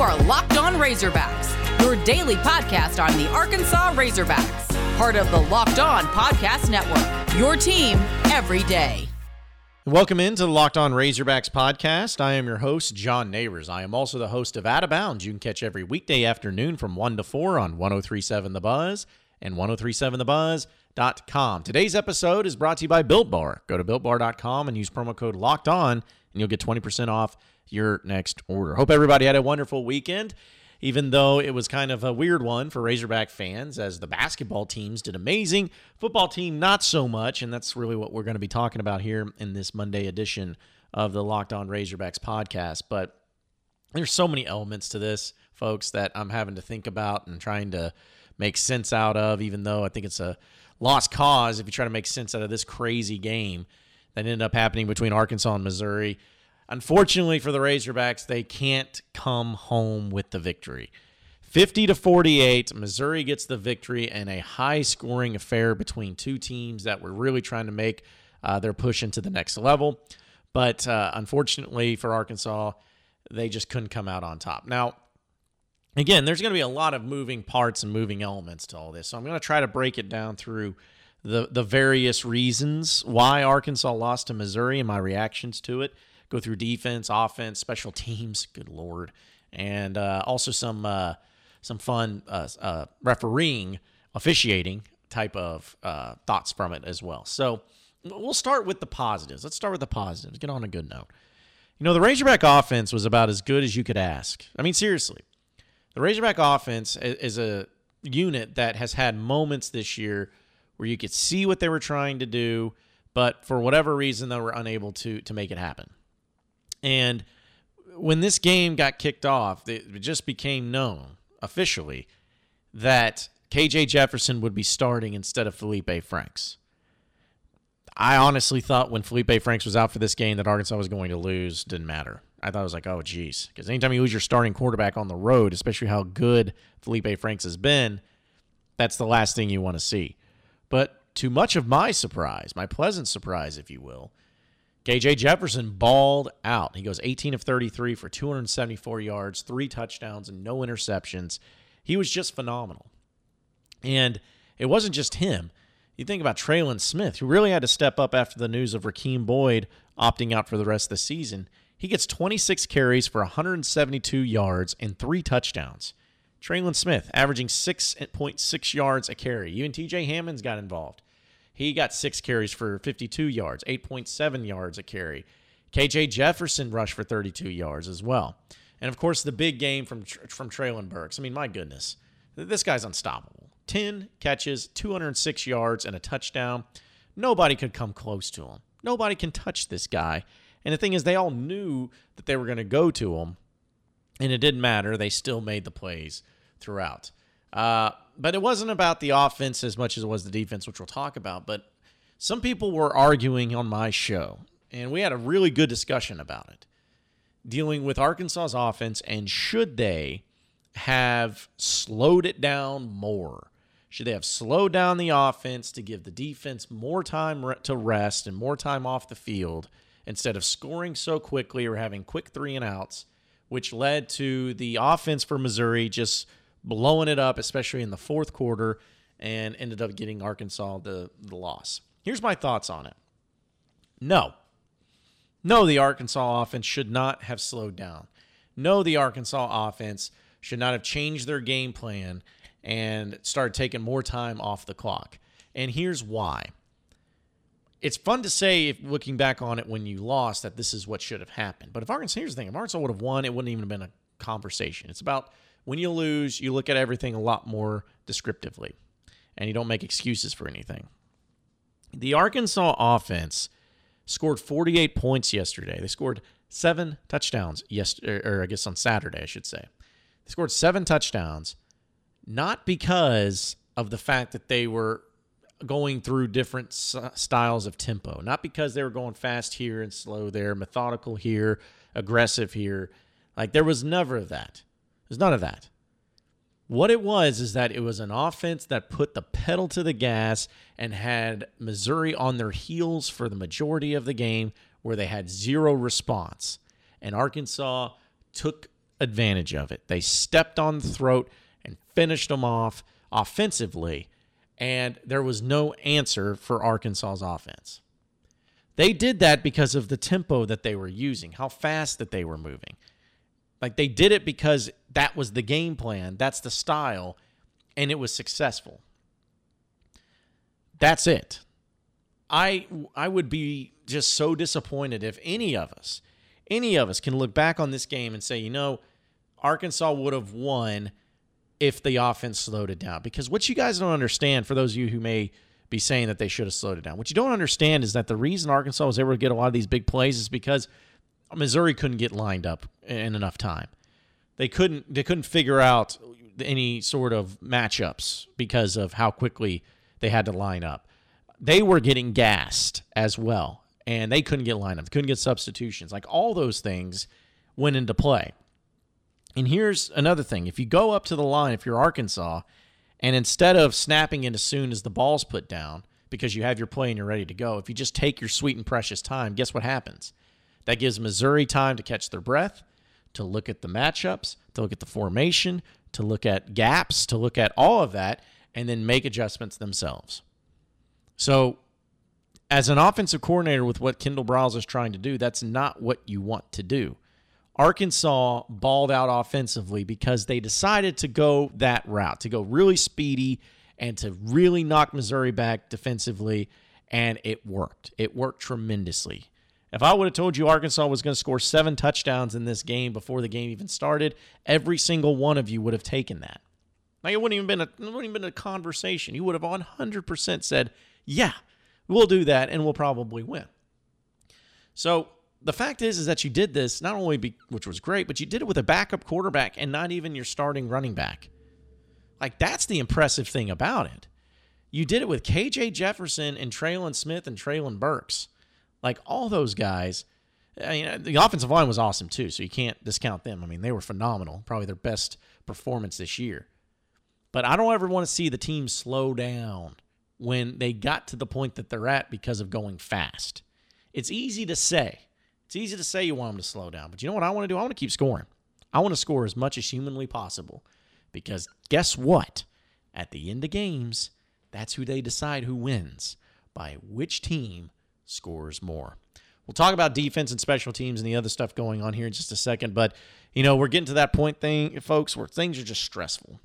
are Locked On Razorbacks, your daily podcast on the Arkansas Razorbacks, part of the Locked On Podcast Network. Your team every day. Welcome into the Locked On Razorbacks podcast. I am your host, John Neighbors. I am also the host of Out of Bounds. You can catch every weekday afternoon from 1 to 4 on 1037 The Buzz and 1037thebuzz.com. Today's episode is brought to you by Built Bar. Go to builtbar.com and use promo code Locked On, and you'll get 20% off your next order. Hope everybody had a wonderful weekend, even though it was kind of a weird one for Razorback fans, as the basketball teams did amazing. Football team, not so much, and that's really what we're going to be talking about here in this Monday edition of the Locked On Razorbacks podcast. But there's so many elements to this, folks, that I'm having to think about and trying to make sense out of, even though I think it's a lost cause if you try to make sense out of this crazy game that ended up happening between Arkansas and Missouri. Unfortunately for the Razorbacks, they can't come home with the victory. 50 to 48, Missouri gets the victory in a high scoring affair between two teams that were really trying to make uh, their push into the next level. But uh, unfortunately for Arkansas, they just couldn't come out on top. Now, again, there's going to be a lot of moving parts and moving elements to all this. So I'm going to try to break it down through the the various reasons why Arkansas lost to Missouri and my reactions to it. Go through defense, offense, special teams. Good lord, and uh, also some uh, some fun uh, uh refereeing, officiating type of uh, thoughts from it as well. So we'll start with the positives. Let's start with the positives. Get on a good note. You know, the Razorback offense was about as good as you could ask. I mean, seriously, the Razorback offense is a unit that has had moments this year where you could see what they were trying to do, but for whatever reason, they were unable to to make it happen. And when this game got kicked off, it just became known officially that KJ Jefferson would be starting instead of Feleipe Franks. I honestly thought when Feleipe Franks was out for this game that Arkansas was going to lose. Didn't matter. I thought it was like, oh, geez. Because anytime you lose your starting quarterback on the road, especially how good Feleipe Franks has been, that's the last thing you want to see. But to much of my surprise, my pleasant surprise, if you will, KJ Jefferson balled out. He goes 18 of 33 for 274 yards, three touchdowns, and no interceptions. He was just phenomenal. And it wasn't just him. You think about Trelon Smith, who really had to step up after the news of Rakeem Boyd opting out for the rest of the season. He gets 26 carries for 172 yards and three touchdowns. Trelon Smith averaging 6.6 yards a carry. Even TJ Hammonds got involved. He got six carries for 52 yards, 8.7 yards a carry. KJ Jefferson rushed for 32 yards as well. And of course, the big game from from Treylon Burks. I mean, my goodness, this guy's unstoppable. 10 catches, 206 yards, and a touchdown. Nobody could come close to him. Nobody can touch this guy. And the thing is, they all knew that they were going to go to him, and it didn't matter. They still made the plays throughout. Uh, but it wasn't about the offense as much as it was the defense, which we'll talk about. But some people were arguing on my show, and we had a really good discussion about it, dealing with Arkansas's offense and should they have slowed it down more? Should they have slowed down the offense to give the defense more time to rest and more time off the field? instead of scoring so quickly or having quick three and outs, which led to the offense for Missouri just blowing it up, especially in the fourth quarter, and ended up getting Arkansas the, the loss. Here's my thoughts on it. No. No, the Arkansas offense should not have slowed down. No, the Arkansas offense should not have changed their game plan and started taking more time off the clock. And here's why it's fun to say, if looking back on it when you lost, that this is what should have happened. But if Arkansas, here's the thing: if Arkansas would have won, it wouldn't even have been a conversation. It's about when you lose, you look at everything a lot more descriptively, and you don't make excuses for anything. The Arkansas offense scored 48 points yesterday. They scored seven touchdowns yesterday, or er, I guess on Saturday, I should say. They scored seven touchdowns, not because of the fact that they were going through different styles of tempo, not because they were going fast here and slow there, methodical here, aggressive here. Like there was never that. There's none of that. What it was is that it was an offense that put the pedal to the gas and had Missouri on their heels for the majority of the game where they had zero response. And Arkansas took advantage of it. They stepped on the throat and finished them off offensively, and there was no answer for Arkansas's offense. They did that because of the tempo that they were using, how fast that they were moving. Like they did it because that was the game plan, that's the style, and it was successful. That's it. I I would be just so disappointed if any of us, any of us can look back on this game and say, you know, Arkansas would have won if the offense slowed it down. Because what you guys don't understand, for those of you who may be saying that they should have slowed it down, what you don't understand is that the reason Arkansas was able to get a lot of these big plays is because Missouri couldn't get lined up in enough time. They couldn't they couldn't figure out any sort of matchups because of how quickly they had to line up. They were getting gassed as well, and they couldn't get lined up. couldn't get substitutions. Like all those things went into play. And here's another thing: if you go up to the line, if you're Arkansas, and instead of snapping it as soon as the ball's put down because you have your play and you're ready to go, if you just take your sweet and precious time, guess what happens? That gives Missouri time to catch their breath, to look at the matchups, to look at the formation, to look at gaps, to look at all of that, and then make adjustments themselves. So, as an offensive coordinator with what Kendall Briles is trying to do, that's not what you want to do. Arkansas balled out offensively because they decided to go that route, to go really speedy and to really knock Missouri back defensively, and it worked. It worked tremendously. If I would have told you Arkansas was going to score seven touchdowns in this game before the game even started, every single one of you would have taken that. Like it wouldn't even been a wouldn't even been a conversation. You would have 100% said, "Yeah, we'll do that and we'll probably win." So the fact is, is that you did this not only be, which was great, but you did it with a backup quarterback and not even your starting running back. Like that's the impressive thing about it. You did it with KJ Jefferson and Trelon Smith and Treylon Burks. Like all those guys. I mean, uh, the offensive line was awesome too, so you can't discount them. I mean, they were phenomenal, probably their best performance this year. But I don't ever want to see the team slow down when they got to the point that they're at because of going fast. It's easy to say. It's easy to say you want them to slow down, but you know what I want to do? I want to keep scoring. I want to score as much as humanly possible because guess what? At the end of games, that's who they decide who wins by which team scores more. We'll talk about defense and special teams and the other stuff going on here in just a second, but you know, we're getting to that point thing, folks, where things are just stressful.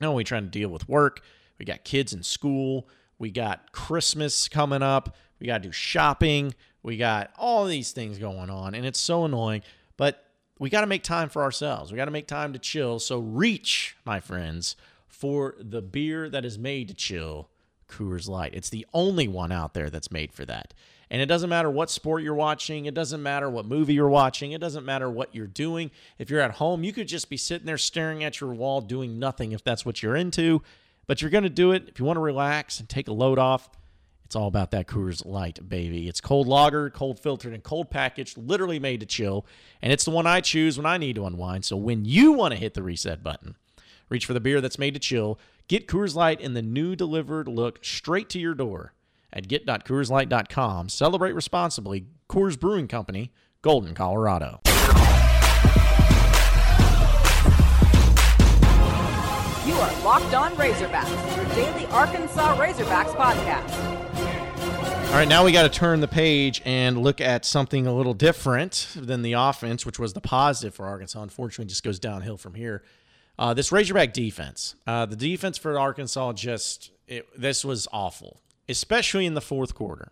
Now we trying to deal with work. We got kids in school. We got Christmas coming up. We got to do shopping. We got all these things going on, and it's so annoying. But we got to make time for ourselves. We got to make time to chill. So reach, my friends, for the beer that is made to chill Coors Light. It's the only one out there that's made for that. And it doesn't matter what sport you're watching, it doesn't matter what movie you're watching, it doesn't matter what you're doing. If you're at home, you could just be sitting there staring at your wall doing nothing if that's what you're into. But you're going to do it if you want to relax and take a load off. It's all about that Coors Light, baby. It's cold lager, cold filtered, and cold packaged, literally made to chill. And it's the one I choose when I need to unwind. So when you want to hit the reset button, reach for the beer that's made to chill. Get Coors Light in the new delivered look straight to your door at get.coorslight.com. Celebrate responsibly. Coors Brewing Company, Golden, Colorado. You are Locked On Razorbacks, your daily Arkansas Razorbacks podcast. All right, now we got to turn the page and look at something a little different than the offense, which was the positive for Arkansas. Unfortunately, just goes downhill from here. Uh, this Razorback defense, uh, the defense for Arkansas, just it, this was awful, especially in the fourth quarter.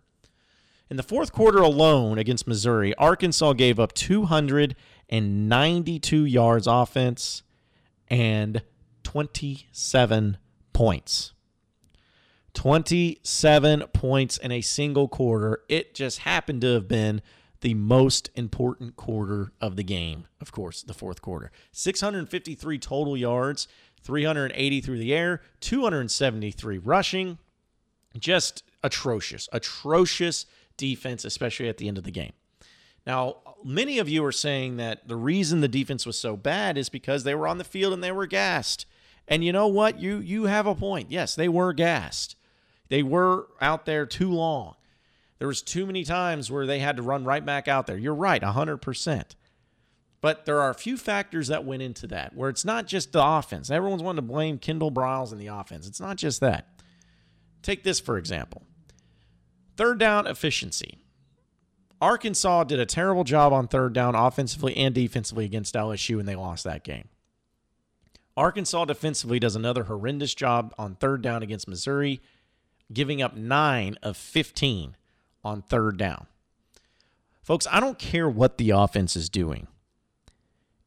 In the fourth quarter alone against Missouri, Arkansas gave up 292 yards offense and 27 points. 27 points in a single quarter. It just happened to have been the most important quarter of the game, of course, the fourth quarter. 653 total yards, 380 through the air, 273 rushing. Just atrocious, atrocious defense, especially at the end of the game. Now, many of you are saying that the reason the defense was so bad is because they were on the field and they were gassed. And you know what? You you have a point. Yes, they were gassed. They were out there too long. There was too many times where they had to run right back out there. You're right, 100%. But there are a few factors that went into that where it's not just the offense. Everyone's wanting to blame Kendall Briles and the offense. It's not just that. Take this, for example third down efficiency. Arkansas did a terrible job on third down offensively and defensively against LSU, and they lost that game. Arkansas defensively does another horrendous job on third down against Missouri, giving up nine of 15 on third down. Folks, I don't care what the offense is doing.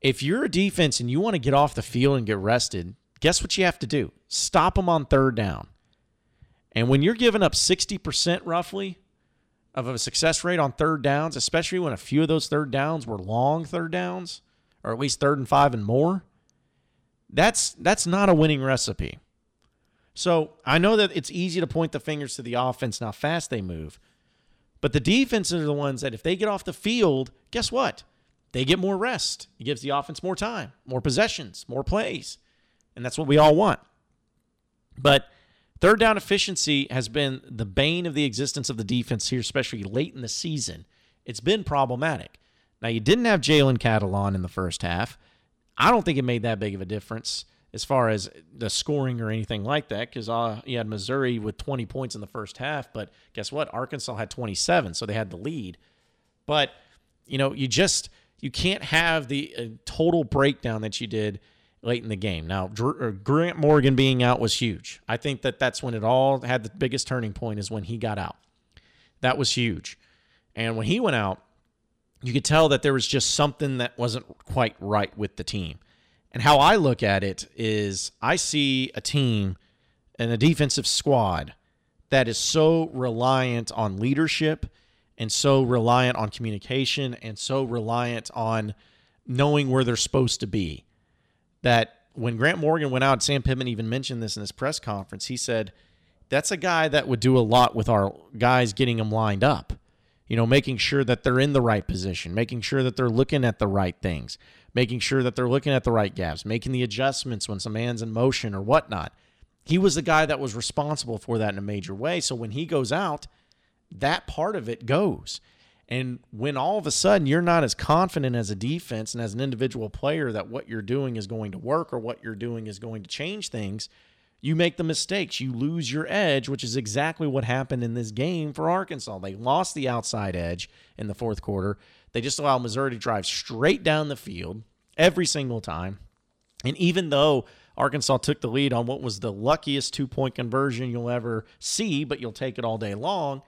If you're a defense and you want to get off the field and get rested, guess what you have to do? Stop them on third down. And when you're giving up 60% roughly of a success rate on third downs, especially when a few of those third downs were long third downs, or at least third and five and more, that's that's not a winning recipe. So I know that it's easy to point the fingers to the offense and how fast they move. But the defenses are the ones that if they get off the field, guess what? They get more rest. It gives the offense more time, more possessions, more plays. And that's what we all want. But Third down efficiency has been the bane of the existence of the defense here, especially late in the season. It's been problematic. Now, you didn't have Jalen Catalon in the first half. I don't think it made that big of a difference as far as the scoring or anything like that because uh, you had Missouri with 20 points in the first half. But guess what? Arkansas had 27, so they had the lead. But, you know, you just you can't have the uh, total breakdown that you did – late in the game. Now, uh, Grant Morgan being out was huge. I think that that's when it all had the biggest turning point is when he got out. That was huge. And when he went out, you could tell that there was just something that wasn't quite right with the team. And how I look at it is I see a team and a defensive squad that is so reliant on leadership and so reliant on communication and so reliant on knowing where they're supposed to be that when Grant Morgan went out, Sam Pittman even mentioned this in his press conference. He said, That's a guy that would do a lot with our guys getting them lined up. You know, making sure that they're in the right position, making sure that they're looking at the right things, making sure that they're looking at the right gaps, making the adjustments when some man's in motion or whatnot. He was the guy that was responsible for that in a major way. So when he goes out, that part of it goes. And when all of a sudden you're not as confident as a defense and as an individual player that what you're doing is going to work or what you're doing is going to change things, you make the mistakes. You lose your edge, which is exactly what happened in this game for Arkansas. They lost the outside edge in the fourth quarter. They just allowed Missouri to drive straight down the field every single time. And even though Arkansas took the lead on what was the luckiest two point conversion you'll ever see, but you'll take it all day long,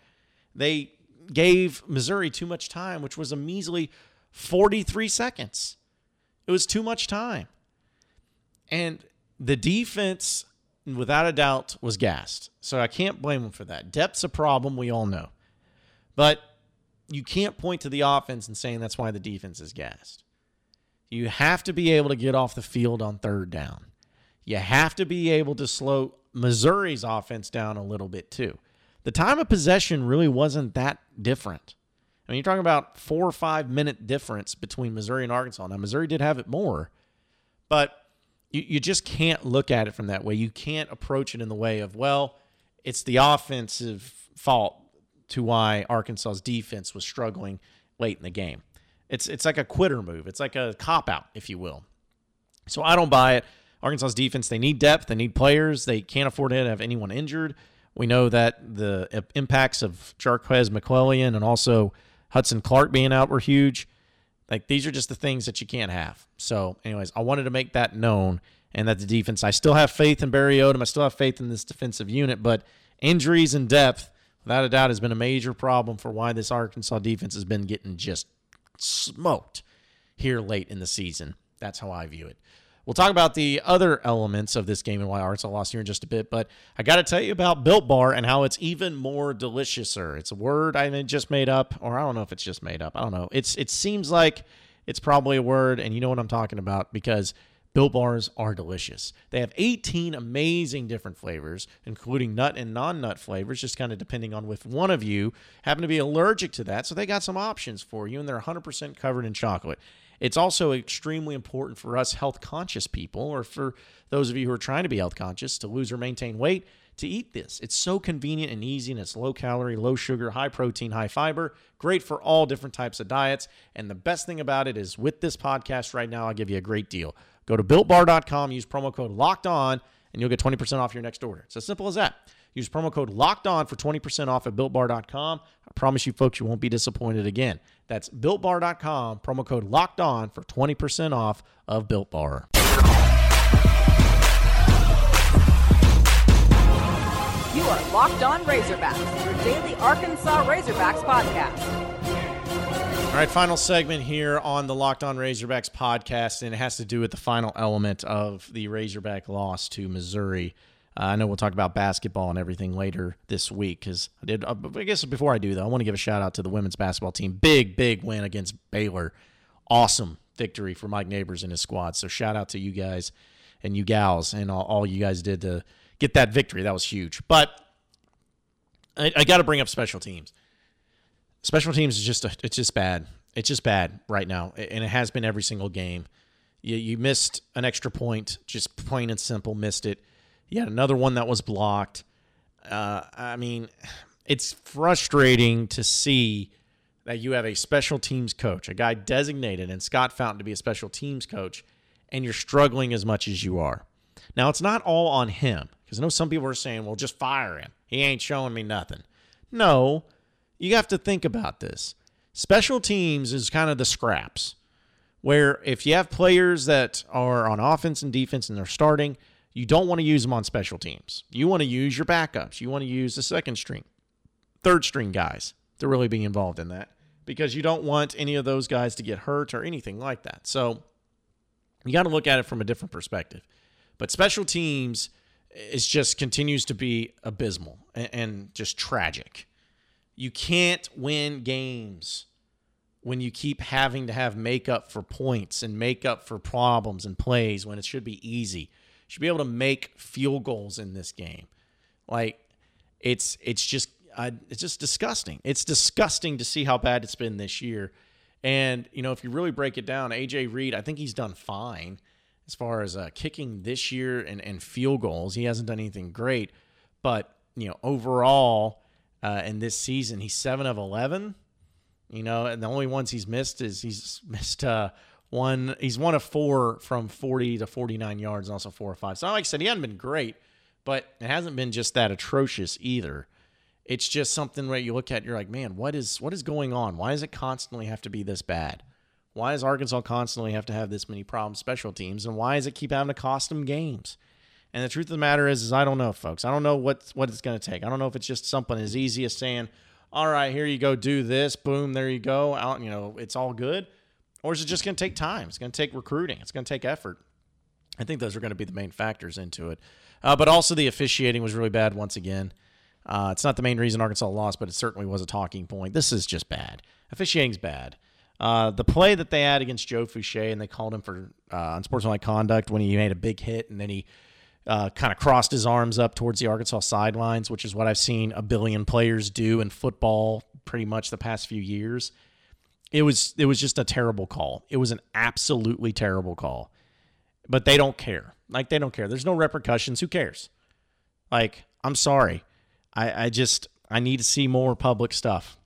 they gave Missouri too much time, which was a measly 43 seconds. It was too much time. And the defense, without a doubt, was gassed. So I can't blame them for that. Depth's a problem, we all know. But you can't point to the offense and saying that's why the defense is gassed. You have to be able to get off the field on third down. You have to be able to slow Missouri's offense down a little bit too the time of possession really wasn't that different. I mean, you're talking about four or five minute difference between Missouri and Arkansas. Now, Missouri did have it more, but you, you just can't look at it from that way. You can't approach it in the way of, well, it's the offensive fault to why Arkansas's defense was struggling late in the game. It's it's like a quitter move. It's like a cop out, if you will. So I don't buy it. Arkansas's defense, they need depth, they need players. They can't afford to have anyone injured. We know that the uh, impacts of Jarques McClellion and also Hudson Clark being out were huge. Like these are just the things that you can't have. So, anyways, I wanted to make that known and that the defense, I still have faith in Barry Odom. I still have faith in this defensive unit, but injuries and depth, without a doubt, has been a major problem for why this Arkansas defense has been getting just smoked here late in the season. That's how I view it. We'll talk about the other elements of this game and why Arkansas lost here in just a bit, but I got to tell you about Built Bar and how it's even more deliciouser. It's a word I just made up, or I don't know if it's just made up. I don't know. It's it seems like it's probably a word, and you know what I'm talking about because Built Bars are delicious. They have 18 amazing different flavors, including nut and non nut flavors, just kind of depending on if one of you happen to be allergic to that. So they got some options for you, and they're 100% covered in chocolate. It's also extremely important for us health conscious people, or for those of you who are trying to be health conscious, to lose or maintain weight. to eat this. It's so convenient and easy, and it's low calorie, low sugar, high protein, high fiber, great for all different types of diets. And the best thing about it is with this podcast right now, I'll give you a great deal. Go to builtbar.com, use promo code locked on, and you'll get 20% off your next order. It's as simple as that. Use promo code locked on for 20% off at builtbar.com. I promise you, folks, you won't be disappointed again. That's builtbar.com, promo code locked on for 20% off of Built Bar. You are Locked On Razorbacks, your daily Arkansas Razorbacks podcast. All right, final segment here on the Locked On Razorbacks podcast, and it has to do with the final element of the Razorback loss to Missouri. Uh, I know we'll talk about basketball and everything later this week because I did. Uh, I guess before I do though, I want to give a shout out to the women's basketball team. Big, big win against Baylor. Awesome victory for Mike Neighbors and his squad. So shout out to you guys and you gals and all, all you guys did to get that victory. That was huge. But I, I got to bring up special teams. Special teams is just a, it's just bad. It's just bad right now, and it has been every single game. You, you missed an extra point, just plain and simple, missed it. You had another one that was blocked. Uh, I mean, it's frustrating to see that you have a special teams coach, a guy designated and Scott Fountain to be a special teams coach, and you're struggling as much as you are. Now, it's not all on him because I know some people are saying, well, just fire him. He ain't showing me nothing. No, you have to think about this. Special teams is kind of the scraps where if you have players that are on offense and defense and they're starting, you don't want to use them on special teams. You want to use your backups. You want to use the second string, third string guys to really be involved in that because you don't want any of those guys to get hurt or anything like that. So you got to look at it from a different perspective. But special teams is just continues to be abysmal and, and just tragic. You can't win games when you keep having to have makeup for points and makeup for problems and plays when it should be easy should be able to make field goals in this game. Like it's it's just I, it's just disgusting. It's disgusting to see how bad it's been this year. And you know, if you really break it down, AJ Reed, I think he's done fine as far as uh, kicking this year and, and field goals. He hasn't done anything great, but you know, overall uh, in this season, he's seven of eleven. You know, and the only ones he's missed is he's missed uh, one, he's one of four from 40 to 49 yards, and also four or five. So, like I said, he hasn't been great, but it hasn't been just that atrocious either. It's just something where you look at, you're like, man, what is what is going on? Why does it constantly have to be this bad? Why does Arkansas constantly have to have this many problems special teams, and why does it keep having to cost them games? And the truth of the matter is, is I don't know, folks. I don't know what what it's going to take. I don't know if it's just something as easy as saying, "All right, here you go, do this, boom, there you go, out." You know, it's all good or is it just going to take time? It's going to take recruiting. It's going to take effort. I think those are going to be the main factors into it. Uh, but also, the officiating was really bad once again. Uh, it's not the main reason Arkansas lost, but it certainly was a talking point. This is just bad. Officiating's bad. Uh, the play that they had against Joe Foucha, and they called him for uh, unsportsmanlike conduct when he made a big hit, and then he uh, kind of crossed his arms up towards the Arkansas sidelines, which is what I've seen a billion players do in football pretty much the past few years. It was it was just a terrible call. It was an absolutely terrible call. But they don't care. Like they don't care. There's no repercussions. Who cares? Like, I'm sorry. I, I just I need to see more public stuff.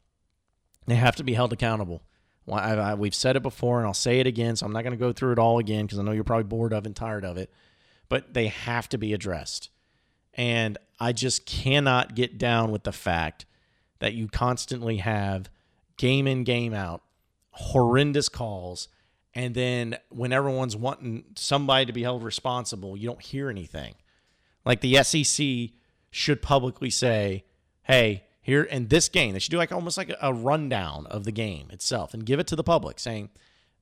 They have to be held accountable. Well, I, I, we've said it before, and I'll say it again. So I'm not going to go through it all again because I know you're probably bored of and tired of it. But they have to be addressed. And I just cannot get down with the fact that you constantly have game in, game out, horrendous calls. And then when everyone's wanting somebody to be held responsible, you don't hear anything. Like the SEC should publicly say, hey, here in this game, they should do like almost like a rundown of the game itself and give it to the public saying,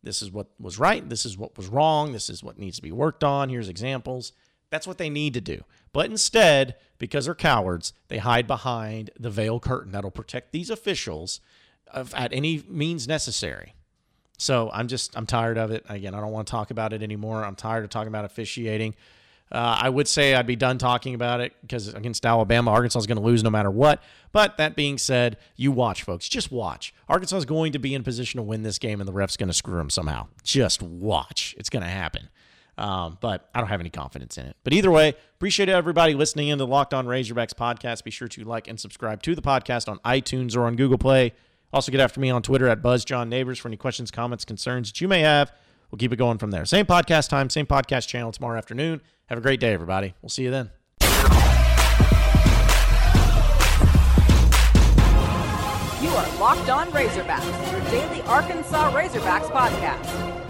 this is what was right, this is what was wrong, this is what needs to be worked on, here's examples. That's what they need to do. But instead, because they're cowards, they hide behind the veil curtain that'll protect these officials at any means necessary. So I'm just I'm tired of it. Again, I don't want to talk about it anymore. I'm tired of talking about officiating. Uh, I would say I'd be done talking about it because against Alabama, Arkansas is going to lose no matter what. But that being said, you watch, folks. Just watch. Arkansas is going to be in position to win this game, and the ref's going to screw them somehow. Just watch. It's going to happen. Um, but I don't have any confidence in it. But either way, appreciate everybody listening in to the Locked On Razorbacks podcast. Be sure to like and subscribe to the podcast on iTunes or on Google Play. Also, get after me on Twitter at BuzzJohnNeighbors for any questions, comments, concerns that you may have. We'll keep it going from there. Same podcast time, same podcast channel tomorrow afternoon. Have a great day, everybody. We'll see you then. You are Locked On Razorbacks, your daily Arkansas Razorbacks podcast